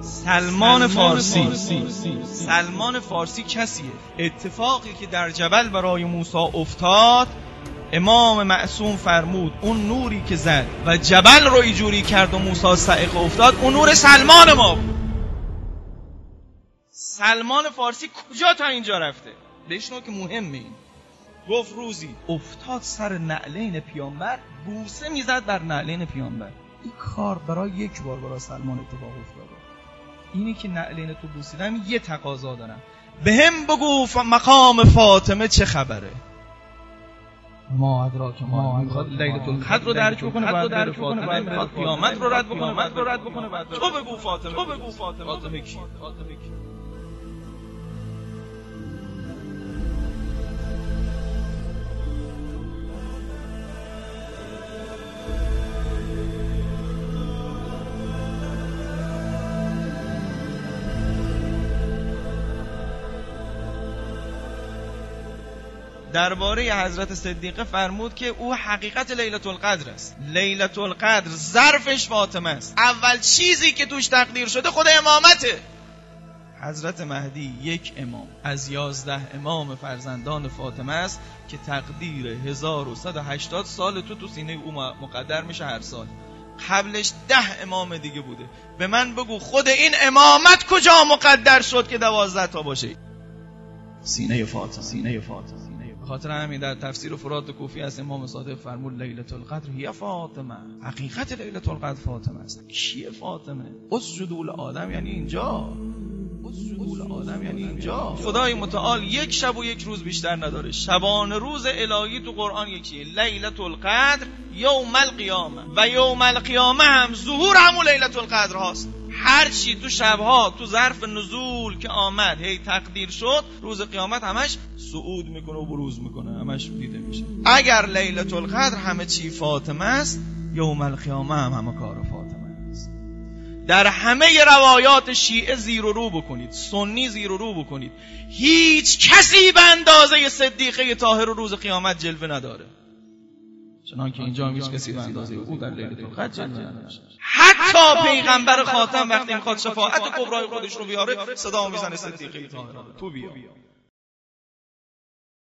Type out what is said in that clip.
سلمان فارسی. سلمان فارسی کسیه؟ اتفاقی که در جبل برای موسی افتاد امام معصوم فرمود اون نوری که زد و جبل رو ایجوری کرد و موسی سعیق افتاد اون نور سلمان ما بود. سلمان فارسی کجا تا اینجا رفته؟ بشنو که مهمه این. گفت روزی افتاد سر نعلین پیامبر بوسه می‌زد بر نعلین پیامبر. این کار برای یک بار برای سلمان اتفاق افتاده. اینی که نعلین تو بوسیدم یه تقاضا دارم. به هم بگو مقام فاطمه چه خبره؟ ما ادراک ما می‌خواد لیلۃ القدر رو درک بکنه بعد درک بکنه بعد می‌خواد قیامت رو رد بکنه بعد رو رد بکنه. بعد تو بگو فاطمه. تو بگو فاطمه. فاطمه کی؟ فاطمه کی؟ درباره حضرت صدیقه فرمود که او حقیقت لیلت القدر است. لیلت القدر ظرفش فاطمه است. اول چیزی که توش تقدیر شده خود امامته. حضرت مهدی یک امام. از یازده امام فرزندان فاطمه است که تقدیر 1180 سال تو تو سینه او مقدر میشه هر سال. قبلش ده امام دیگه بوده. به من بگو خود این امامت کجا مقدر شد که دوازده تا باشه؟ سینه فاطمه سینه فاطمه. خاطر همین در تفسیر فرات کوفی از امام صادق فرمود لیلت القدر هی فاطمه. حقیقت لیلت القدر فاطمه است. کیه فاطمه؟ اسجدوا آدم یعنی اینجا. آدم یعنی اینجا. خدای متعال یک شب و یک روز بیشتر نداره. شبان روز الهی تو قرآن یکیه. لیلت القدر یوم القیامه و یوم القیامه هم ظهور همون لیلت القدر هاست. هر چی تو شبها تو ظرف نزول که آمد هی تقدیر شد روز قیامت همش صعود می‌کنه و بروز می‌کنه همش دیده میشه. اگر لیلت القدر همه چی فاطمه است یوم القیامه هم همه کار فاطمه است. در همه روایات شیعه زیر و رو بکنید سنی زیر و رو بکنید. هیچ کسی به اندازه صدیقه طاهر روز قیامت جلوه نداره. چنان که اینجا هیچ کسی به اندازه او در لیلت القدر حتی پیغمبر خاتم وقتی می‌خواد شفاعت کبرای خودش رو بیاره صدا می‌زنه صدیقه تو بیا.